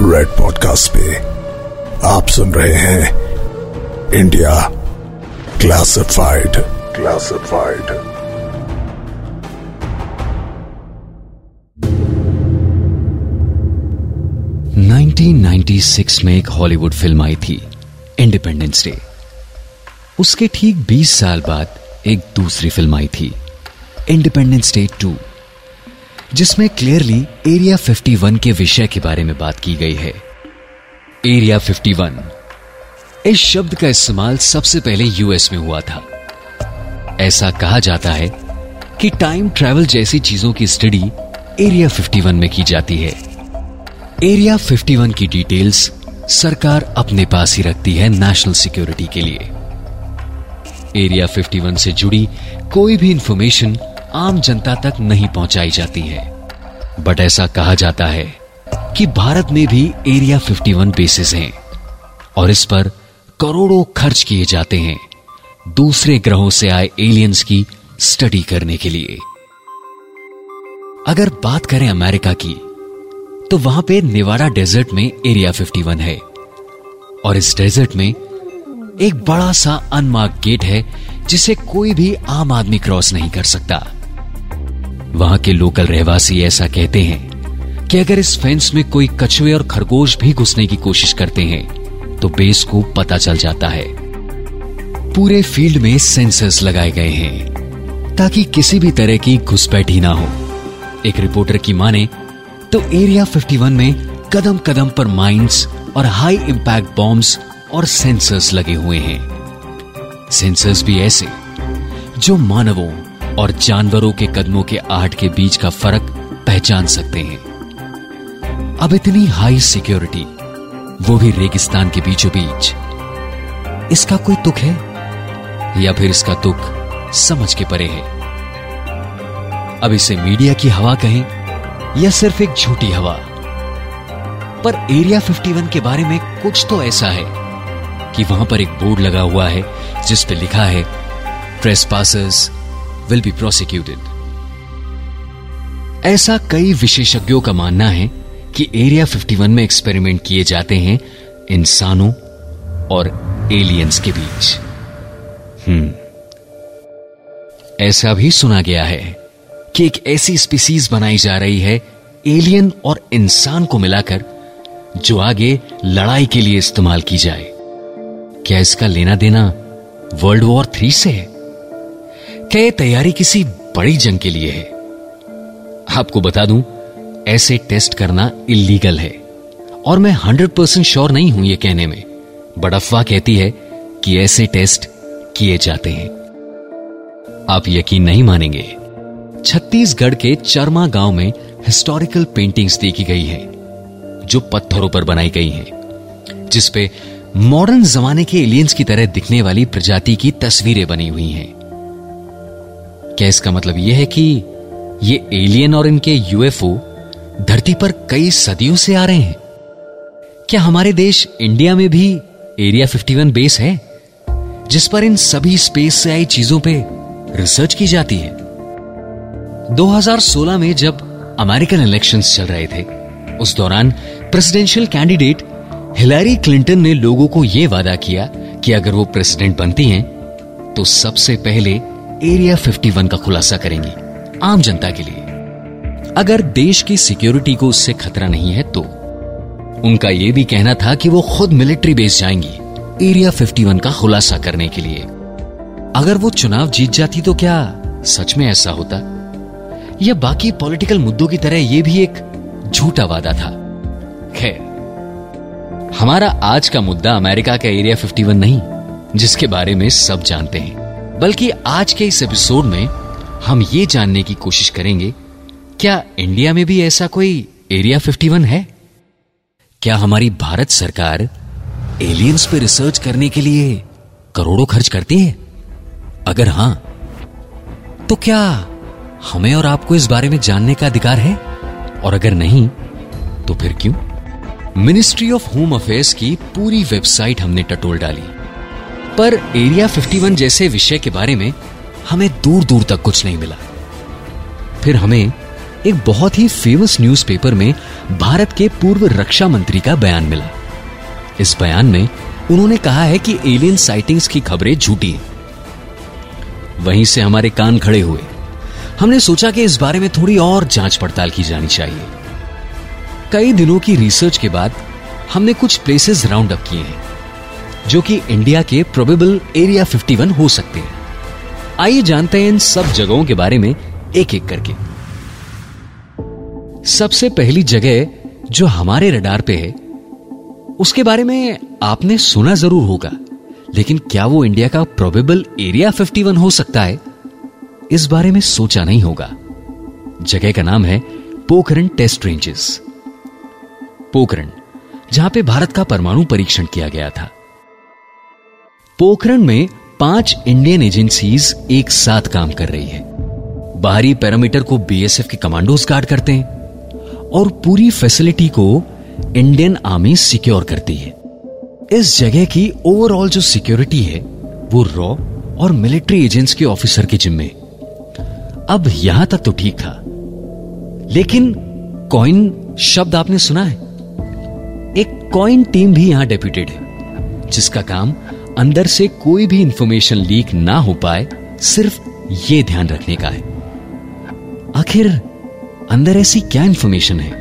Red podcast पे आप सुन रहे हैं इंडिया क्लासिफाइड क्लासिफाइड 1996 में एक हॉलीवुड फ़िल्म आई थी इंडिपेंडेंस डे उसके ठीक 20 साल बाद एक दूसरी फ़िल्म आई थी इंडिपेंडेंस डे 2 जिसमें क्लियरली एरिया 51 के विषय के बारे में बात की गई है। एरिया 51 इस शब्द का इस्तेमाल सबसे पहले यूएस में हुआ था। ऐसा कहा जाता है कि टाइम ट्रैवल जैसी चीज़ों की स्टडी एरिया 51 में की जाती है। एरिया 51 की डिटेल्स सरकार अपने पास ही रखती है नेशनल सिक्योरिटी के लिए। एरिया 51 से जुड़ी कोई भी इंफॉर्मेशन आम जनता तक नहीं पहुंचाई जाती है। बट ऐसा कहा जाता है कि भारत में भी एरिया 51 बेसिस हैं और इस पर करोड़ों खर्च किए जाते हैं दूसरे ग्रहों से आए एलियंस की स्टडी करने के लिए। अगर बात करें अमेरिका की तो वहाँ पे निवाड़ा डेजर्ट में एरिया 51 है और इस डेजर्ट में एक बड़ा सा अनमार्क गेट है जिसे कोई भी आम आदमी क्रॉस नहीं कर सकता। वहाँ के लोकल रहवासी ऐसा कहते हैं कि अगर इस फेंस में कोई कछुए और खरगोश भी घुसने की कोशिश करते हैं तो बेस को पता चल जाता है। पूरे फ़ील्ड में सेंसर्स लगाए गए हैं, ताकि किसी भी तरह की घुसपैठी ना हो। एक रिपोर्टर की माने तो एरिया 51 में कदम कदम पर माइंस और हाई इंपैक्ट बॉम्ब्स और सेंसर्स लगे हुए हैं। सेंसर्स भी ऐसे, जो मानवों और जानवरों के कदमों के आहट के बीच का फ़र्क पहचान सकते हैं। अब इतनी हाई सिक्योरिटी वो भी रेगिस्तान के बीचों बीच। इसका कोई तुक है? या फिर इसका तुक समझ के परे है? अब इसे मीडिया की हवा कहें, या सिर्फ़ एक झूठी हवा? पर एरिया 51 के बारे में कुछ तो ऐसा है कि वहाँ पर एक बोर्ड लगा हुआ है, जिस पे लिखा है trespassers will be prosecuted ऐसा कई विशेषज्ञों का मानना है कि एरिया 51 में एक्सपेरिमेंट किए जाते हैं इंसानों और एलियंस के बीच। हम्म। ऐसा भी सुना गया है कि एक ऐसी स्पीसीज बनाई जा रही है एलियन और इंसान को मिलाकर जो आगे लड़ाई के लिए इस्तेमाल की जाए। क्या इसका लेना देना वर्ल्ड वॉर थ्री से है? क्या यह तैयारी किसी बड़ी जंग के लिए है। आपको बता दूँ, ऐसे टेस्ट करना इलीगल है। और मैं हंड्रेड परसेंट श्योर नहीं हूँ यह कहने में। बट अफवाह कहती है कि ऐसे टेस्ट किए जाते हैं। आप यकीन नहीं मानेंगे, छत्तीसगढ़ के चरमा गाँव में हिस्टोरिकल पेंटिंग्स देखी गई है, जो पत्थरों पर बनाई गई हैं जिसपे मॉडर्न जमाने के एलियंस की तरह दिखने वाली प्रजाति की तस्वीरें बनी हुई हैं। क्या इसका मतलब यह है कि ये एलियन और इनके यूएफओ धरती पर कई सदियों से आ रहे हैं? क्या हमारे देश इंडिया में भी एरिया 51 बेस है, जिस पर इन सभी स्पेस से आई चीज़ों पे रिसर्च की जाती है? 2016 में जब अमेरिकन इलेक्शंस चल रहे थे, उस दौरान प्रेसिडेंशियल कैंडिडेट हिलैरी क्लिंटन ने लोगों को यह वादा किया कि अगर वो प्रेसिडेंट बनती हैं तो सबसे पहले एरिया 51 का खुलासा करेंगी, आम जनता के लिए। अगर देश की सिक्योरिटी को उससे खतरा नहीं है तो उनका यह भी कहना था कि वो खुद मिलिट्री बेस जाएँगी एरिया 51 का खुलासा करने के लिए। अगर वो चुनाव जीत जाती तो क्या सच में ऐसा होता? या बाकी पॉलिटिकल मुद्दों की तरह यह भी एक झूठा वादा था? खैर, हमारा आज का मुद्दा अमेरिका का एरिया 51 नहीं, जिसके बारे में सब जानते हैं। बल्कि आज के इस एपिसोड में हम ये जानने की कोशिश करेंगे, क्या इंडिया में भी ऐसा कोई एरिया 51 है? क्या हमारी भारत सरकार एलियंस पे रिसर्च करने के लिए करोड़ों खर्च करती है? अगर हाँ तो क्या हमें और आपको इस बारे में जानने का अधिकार है? और अगर नहीं तो फिर क्यों? मिनिस्ट्री ऑफ़ होम अफेयर्स की पूरी वेबसाइट हमने टटोल डाली। पर एरिया 51 जैसे विषय के बारे में हमें दूर दूर तक कुछ नहीं मिला। फिर हमें एक बहुत ही फ़ेमस न्यूज़पेपर में भारत के पूर्व रक्षा मंत्री का बयान मिला। इस बयान में उन्होंने कहा है कि एलियन साइटिंग्स की खबरें झूठी हैं। वहीं से हमारे कान खड़े हुए। हमने सोचा कि इस बारे में थोड़ी और जाँच पड़ताल की जानी चाहिए। कई दिनों की रिसर्च के बाद हमने कुछ प्लेसेस राउंड अप किए हैं। जो कि इंडिया के प्रोबेबल एरिया 51 हो सकते हैं। आइए जानते हैं इन सब जगहों के बारे में एक एक करके। सबसे पहली जगह जो हमारे रडार पे है, उसके बारे में आपने सुना ज़रूर होगा, लेकिन क्या वो इंडिया का प्रोबेबल एरिया 51 हो सकता है? इस बारे में सोचा नहीं होगा। जगह का नाम है पोखरण टेस्ट रेंजेस। पोखरण, जहाँ पे भारत का परमाणु परीक्षण किया गया था। पोखरण में पाँच इंडियन एजेंसीज एक साथ काम कर रही है। बाहरी पैरामीटर को बीएसएफ के कमांडोज गार्ड करते हैं और पूरी फैसिलिटी को इंडियन आर्मी सिक्योर करती है। इस जगह की ओवरऑल जो सिक्योरिटी है, वो रॉ और मिलिट्री एजेंट्स के ऑफिसर के जिम्मे। अब यहाँ तक तो ठीक था। लेकिन कॉइन शब्द आपने सुना है? एक कॉइन टीम भी यहाँ डेप्यूटेड है, जिसका काम अंदर से कोई भी इंफॉर्मेशन लीक ना हो पाए, सिर्फ़ ये ध्यान रखने का है। आखिर अंदर ऐसी क्या इंफॉर्मेशन है,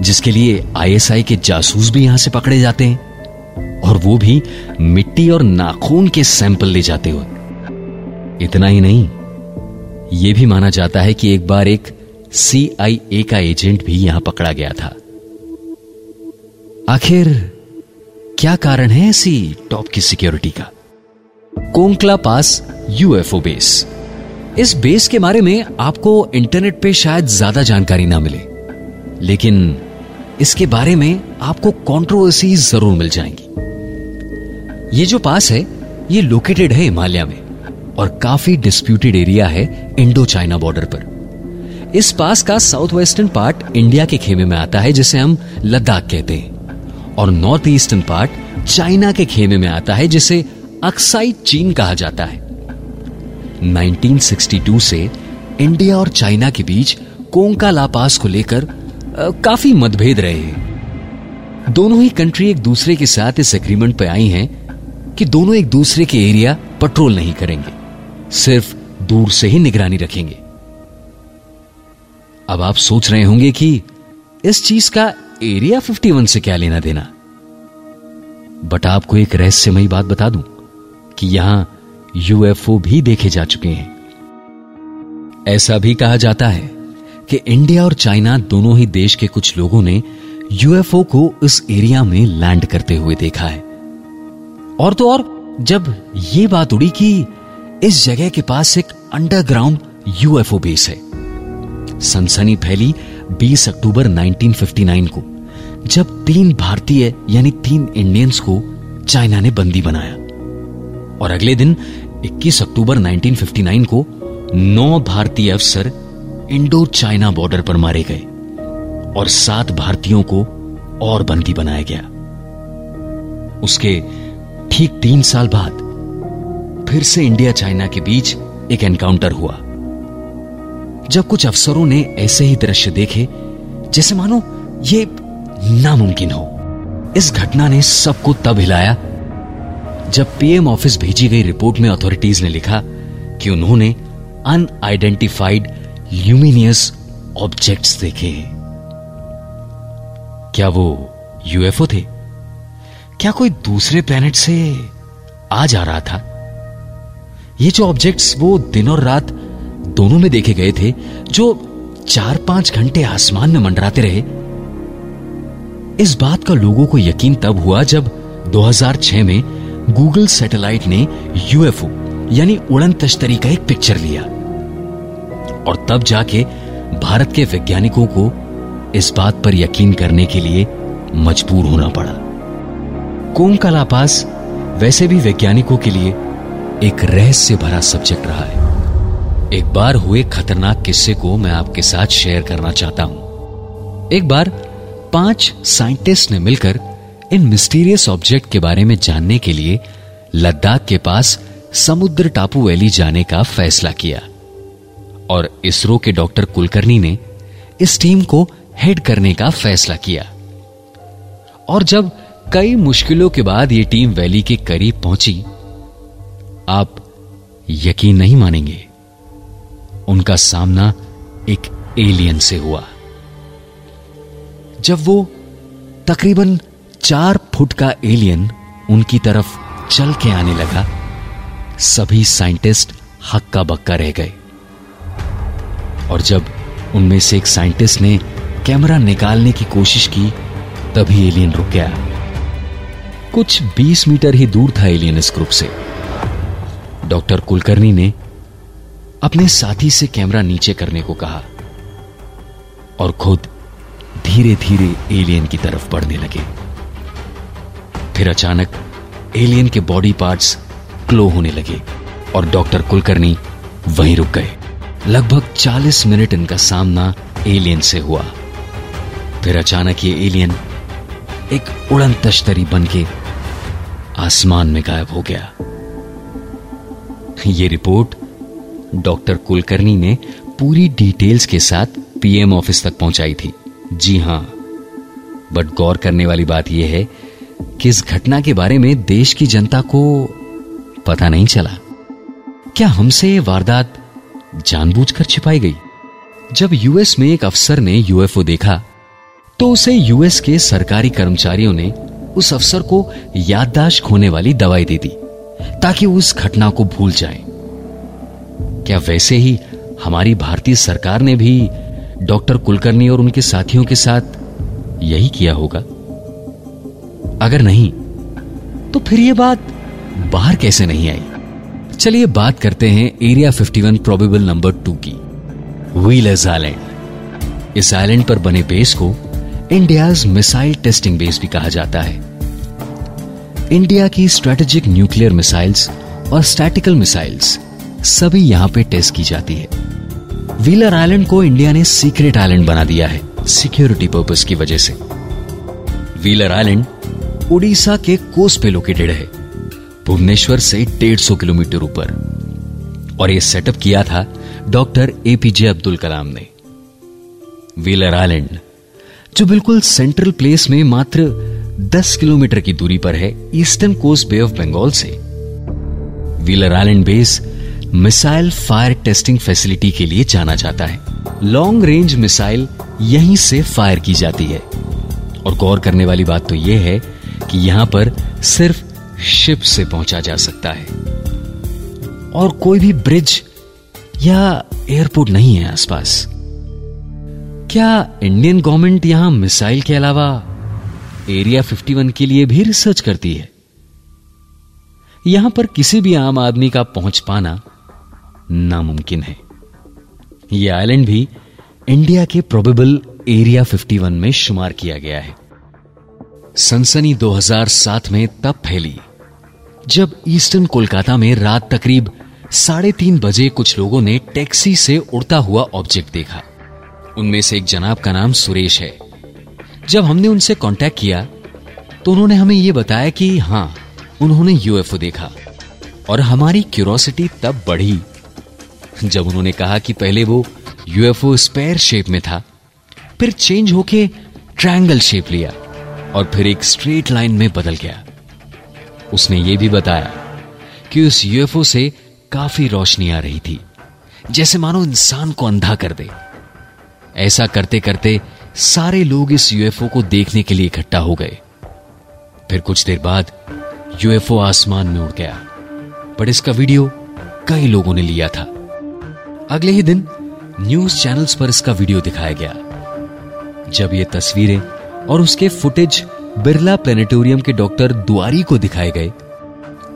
जिसके लिए आईएसआई के जासूस भी यहाँ से पकड़े जाते हैं, और वो भी मिट्टी और नाखून के सैंपल ले जाते हुए? इतना ही नहीं यह भी माना जाता है कि एक बार एक सीआईए का एजेंट भी यहाँ पकड़ा गया था। आखिर क्या कारण है ऐसी टॉप की सिक्योरिटी का? कोंकला पास यूएफओ बेस इस बेस के बारे में आपको इंटरनेट पे शायद ज़्यादा जानकारी ना मिले। लेकिन इसके बारे में आपको कॉन्ट्रोवर्सी ज़रूर मिल जाएँगी। ये जो पास है, ये लोकेटेड है हिमालय में और काफ़ी डिस्प्यूटेड एरिया है इंडो चाइना बॉर्डर पर। इस पास का साउथ वेस्टर्न पार्ट इंडिया के खेमे में आता है, जिसे हम लद्दाख कहते हैं। और नॉर्थ ईस्टर्न पार्ट चाइना के खेमे में आता है, जिसे अक्साई चीन कहा जाता है। 1962 से इंडिया और चाइना के बीच कोंका लापास को लेकर काफ़ी मतभेद रहे हैं। दोनों ही कंट्री एक दूसरे के साथ इस एग्रीमेंट पर आई हैं कि दोनों एक दूसरे के एरिया पेट्रोल नहीं करेंगे, सिर्फ़ दूर से ही निगरानी रखेंगे। अब आप सोच रहे होंगे कि इस चीज़ का एरिया 51 से क्या लेना देना? बट आपको एक रहस्यमयी बात बता दूँ कि यहाँ यूएफओ भी देखे जा चुके हैं। ऐसा भी कहा जाता है कि इंडिया और चाइना दोनों ही देश के कुछ लोगों ने यूएफओ को इस एरिया में लैंड करते हुए देखा है। और तो और, जब यह बात उड़ी कि इस जगह के पास एक अंडरग्राउंड यूएफओ बेस है सनसनी फैली 20 अक्टूबर 1959 को, जब तीन भारतीय यानी तीन इंडियंस को चाइना ने बंदी बनाया। और अगले दिन 21 अक्टूबर 1959 को नौ भारतीय अफसर इंडो चाइना बॉर्डर पर मारे गए और सात भारतीयों को और बंदी बनाया गया। उसके ठीक तीन साल बाद फिर से इंडिया चाइना के बीच एक एनकाउंटर हुआ। जब कुछ अफसरों ने ऐसे ही दृश्य देखे, जैसे मानो ये नामुमकिन हो। इस घटना ने सबको तब हिलाया, जब पीएम ऑफ़िस भेजी गई रिपोर्ट में अथॉरिटीज ने लिखा कि उन्होंने अनआइडेंटिफाइड ल्यूमिनियस ऑब्जेक्ट्स देखे क्या वो यूएफओ थे? क्या कोई दूसरे प्लेनेट से आ जा रहा था? ये जो ऑब्जेक्ट्स वो दिन और रात दोनों में देखे गए थे, जो चार पाँच घंटे आसमान में मंडराते रहे। इस बात का लोगों को यकीन तब हुआ जब 2006 में गूगल सैटेलाइट ने यूएफओ, यानी उड़न तश्तरी का एक पिक्चर लिया। और तब जाके भारत के वैज्ञानिकों को इस बात पर यकीन करने के लिए मजबूर होना पड़ा। कोंका लापास वैसे भी वैज्ञानिकों के लिए एक रहस्य भरा सब्जेक्ट रहा है। एक बार हुए खतरनाक किस्से को मैं आपके साथ शेयर करना चाहता हूँ। एक बार पाँच साइंटिस्ट ने मिलकर इन मिस्टीरियस ऑब्जेक्ट के बारे में जानने के लिए लद्दाख के पास समुद्र टापू वैली जाने का फैसला किया। और इसरो के डॉक्टर कुलकर्णी ने इस टीम को हेड करने का फैसला किया। और जब कई मुश्किलों के बाद यह टीम वैली के करीब पहुँची, आप यकीन नहीं मानेंगे उनका सामना एक एलियन से हुआ। जब वो तकरीबन चार फुट का एलियन उनकी तरफ़ चल के आने लगा, सभी साइंटिस्ट हक्का बक्का रह गए। और जब उनमें से एक साइंटिस्ट ने कैमरा निकालने की कोशिश की, तभी एलियन रुक गया। कुछ 20 मीटर ही दूर था एलियन इस ग्रुप से। डॉक्टर कुलकर्णी ने अपने साथी से कैमरा नीचे करने को कहा और खुद धीरे धीरे एलियन की तरफ़ बढ़ने लगे। फिर अचानक एलियन के बॉडी पार्ट्स क्लो होने लगे और डॉक्टर कुलकर्णी वहीं रुक गए। लगभग 40 मिनट इनका सामना एलियन से हुआ। फिर अचानक ये एलियन एक उड़न तश्तरी बन के आसमान में गायब हो गया। ये रिपोर्ट डॉक्टर कुलकर्णी ने पूरी डिटेल्स के साथ पीएम ऑफ़िस तक पहुंचाई थी। जी हाँ। बट गौर करने वाली बात यह है कि इस घटना के बारे में देश की जनता को पता नहीं चला। क्या हमसे ये वारदात जानबूझकर छिपाई गई? जब यूएस में एक अफसर ने यूएफओ देखा तो उसे यूएस के सरकारी कर्मचारियों ने उस अफसर को याददाश्त खोने वाली दवाई दे दी, ताकि उस घटना को भूल जाए। क्या वैसे ही हमारी भारतीय सरकार ने भी डॉक्टर कुलकर्णी और उनके साथियों के साथ यही किया होगा? अगर नहीं तो फिर यह बात बाहर कैसे नहीं आई? चलिए बात करते हैं एरिया 51 प्रोबेबल नंबर टू की व्हीलर्स आइलैंड इस आइलैंड पर बने बेस को इंडियाज मिसाइल टेस्टिंग बेस भी कहा जाता है। इंडिया की स्ट्रेटेजिक न्यूक्लियर मिसाइल्स और स्टैटिकल मिसाइल्स सभी यहाँ पे टेस्ट की जाती है। व्हीलर आइलैंड को इंडिया ने सीक्रेट आइलैंड बना दिया है, सिक्योरिटी पर्पस की वजह से। व्हीलर आइलैंड उड़ीसा के कोस पे लोकेटेड है, भुवनेश्वर से 150 किलोमीटर ऊपर। और यह सेटअप किया था डॉक्टर एपीजे अब्दुल कलाम ने। व्हीलर आइलैंड, जो बिल्कुल सेंट्रल प्लेस में मात्र 10 किलोमीटर की दूरी पर है, eastern coast bay of Bengal से। Wheeler island base missile fire testing facility के लिए जाना जाता है। लॉन्ग रेंज मिसाइल यहीं से फायर की जाती है। और गौर करने वाली बात तो यह है कि यहाँ पर सिर्फ़ शिप से पहुँचा जा सकता है। और कोई भी ब्रिज या एयरपोर्ट नहीं है आसपास। क्या इंडियन गवर्नमेंट यहाँ मिसाइल के अलावा एरिया 51 के लिए भी रिसर्च करती है? यहाँ पर किसी भी आम आदमी का पहुँच पाना नामुमकिन है। यह आइलैंड भी इंडिया के प्रोबेबल एरिया 51 में शुमार किया गया है। सनसनी 2007 में तब फैली, जब ईस्टर्न कोलकाता में रात तकरीब साढ़े तीन बजे कुछ लोगों ने टैक्सी से उड़ता हुआ ऑब्जेक्ट देखा। उनमें से एक जनाब का नाम सुरेश है। जब हमने उनसे कांटेक्ट किया तो उन्होंने हमें यह बताया कि हाँ, उन्होंने यूएफओ देखा और हमारी क्यूरोसिटी तब बढ़ी। जब उन्होंने कहा कि पहले वो यूएफओ स्पेयर शेप में था, फिर चेंज होके ट्रायंगल शेप लिया और फिर एक स्ट्रेट लाइन में बदल गया। उसने ये भी बताया कि उस यूएफओ से काफ़ी रोशनी आ रही थी, जैसे मानो इंसान को अंधा कर दे। ऐसा करते करते सारे लोग इस यूएफओ को देखने के लिए इकट्ठा हो गए। फिर कुछ देर बाद यूएफओ आसमान में उड़ गया, पर इसका वीडियो कई लोगों ने लिया था। अगले ही दिन न्यूज़ चैनल्स पर इसका वीडियो दिखाया गया। जब ये तस्वीरें और उसके फुटेज बिरला प्लेनेटोरियम के डॉक्टर दुआरी को दिखाए गए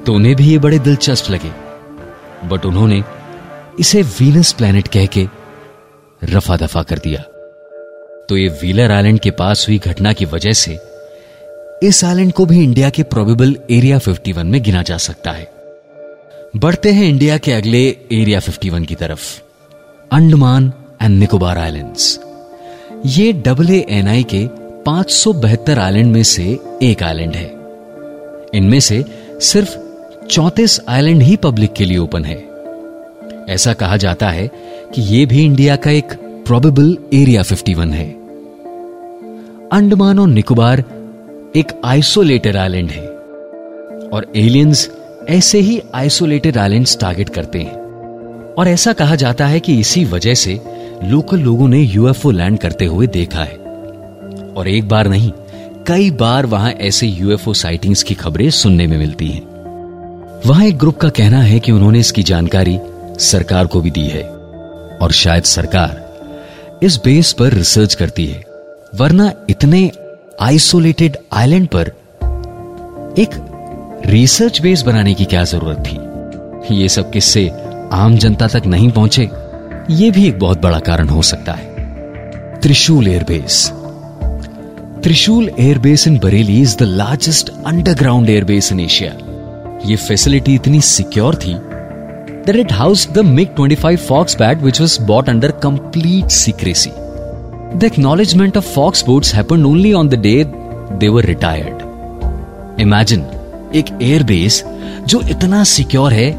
तो उन्हें भी ये बड़े दिलचस्प लगे। बट उन्होंने इसे वीनस प्लैनेट कह के रफा दफ़ा कर दिया। तो ये व्हीलर आइलैंड के पास हुई घटना की वजह से इस आइलैंड को भी इंडिया के प्रोबेबल एरिया 51 में गिना जा सकता है। बढ़ते हैं इंडिया के अगले एरिया 51 की तरफ़। अंडमान एंड निकोबार आइलैंड्स ये डबल एन आई के पाँच आइलैंड में से एक आइलैंड है। इनमें से सिर्फ़ चौतीस आइलैंड ही पब्लिक के लिए ओपन है। ऐसा कहा जाता है कि यह भी इंडिया का एक प्रोबेबल एरिया 51 है। अंडमान और निकोबार एक आइसोलेटेड आइलैंड है। और एलियंस ऐसे ही आइसोलेटेड आइलैंड्स टारगेट करते हैं। और ऐसा कहा जाता है कि इसी वजह से लोकल लोगों ने यूएफओ लैंड करते हुए देखा है। और एक बार नहीं, कई बार वहाँ ऐसे यूएफओ साइटिंग्स की खबरें सुनने में मिलती हैं। वहाँ एक ग्रुप का कहना है कि उन्होंने इसकी जानकारी सरकार को भी दी है। और शायद सरकार इस बेस पर रिसर्च करती है, वरना इतने आइसोलेटेड आइलैंड पर एक रिसर्च बेस बनाने की क्या ज़रूरत थी? ये सब किससे आम जनता तक नहीं पहुँचे। ये भी एक बहुत बड़ा कारण हो सकता है। Trishul airbase Trishul airbase in Bareilly is the largest underground airbase in Asia ये फैसिलिटी इतनी सिक्योर थी that it house the MiG 25 Foxbat which was bought under complete secrecy the acknowledgement of Foxbats है day they were retired imagine एक airbase जो इतना secure है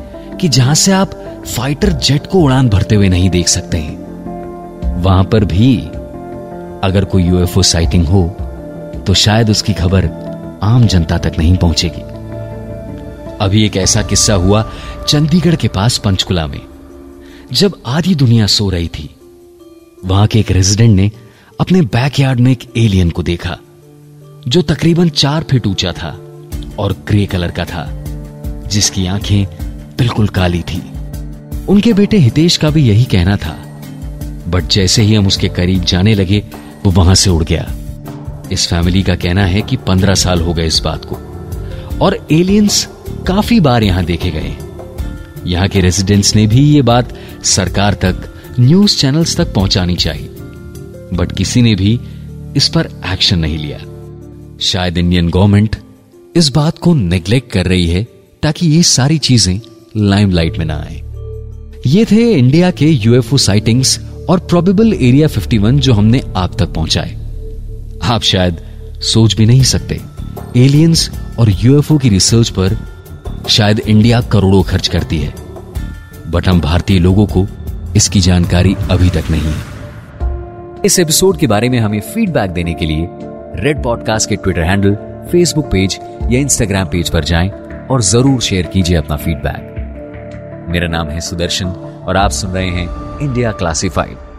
कि जहाँ से आप फाइटर जेट को उड़ान भरते हुए नहीं देख सकते हैं। वहाँ पर भी अगर कोई यूएफओ साइटिंग हो तो शायद उसकी खबर आम जनता तक नहीं पहुंचेगी। अभी एक ऐसा किस्सा हुआ चंडीगढ़ के पास पंचकुला में। जब आधी दुनिया सो रही थी, वहाँ के एक रेजिडेंट ने अपने बैकयार्ड में एक एलियन को देखा, जो तकरीबन चार फीट ऊँचा था। और ग्रे कलर का था, जिसकी आँखें बिल्कुल काली थी। उनके बेटे हितेश का भी यही कहना था, बट जैसे ही हम उसके करीब जाने लगे, वो वहाँ से उड़ गया। इस फैमिली का कहना है कि पंद्रह साल हो गए इस बात को, और एलियंस काफ़ी बार यहाँ देखे गए। यहाँ के रेजिडेंट्स ने भी ये बात सरकार तक, न्यूज़ चैनल्स तक पहुंचानी चाहिए, बट किसी ने भी इस पर एक्शन नहीं लिया। शायद इंडियन गवर्नमेंट इस बात को नेग्लेक्ट कर रही है ताकि ये सारी चीज़ें लाइमलाइट में ना आए। ये थे इंडिया के यूएफओ साइटिंग्स और प्रोबेबल एरिया 51 जो हमने आप तक पहुँचाए। आप शायद सोच भी नहीं सकते एलियंस और यूएफओ की रिसर्च पर शायद इंडिया करोड़ों खर्च करती है। बट हम भारतीय लोगों को इसकी जानकारी अभी तक नहीं है। इस एपिसोड के बारे में हमें फीडबैक देने के लिए रेड पॉडकास्ट के ट्विटर हैंडल फेसबुक पेज या इंस्टाग्राम पेज पर जाएँ और ज़रूर शेयर कीजिए अपना फीडबैक मेरा नाम है सुदर्शन और आप सुन रहे हैं इंडिया क्लासिफाइड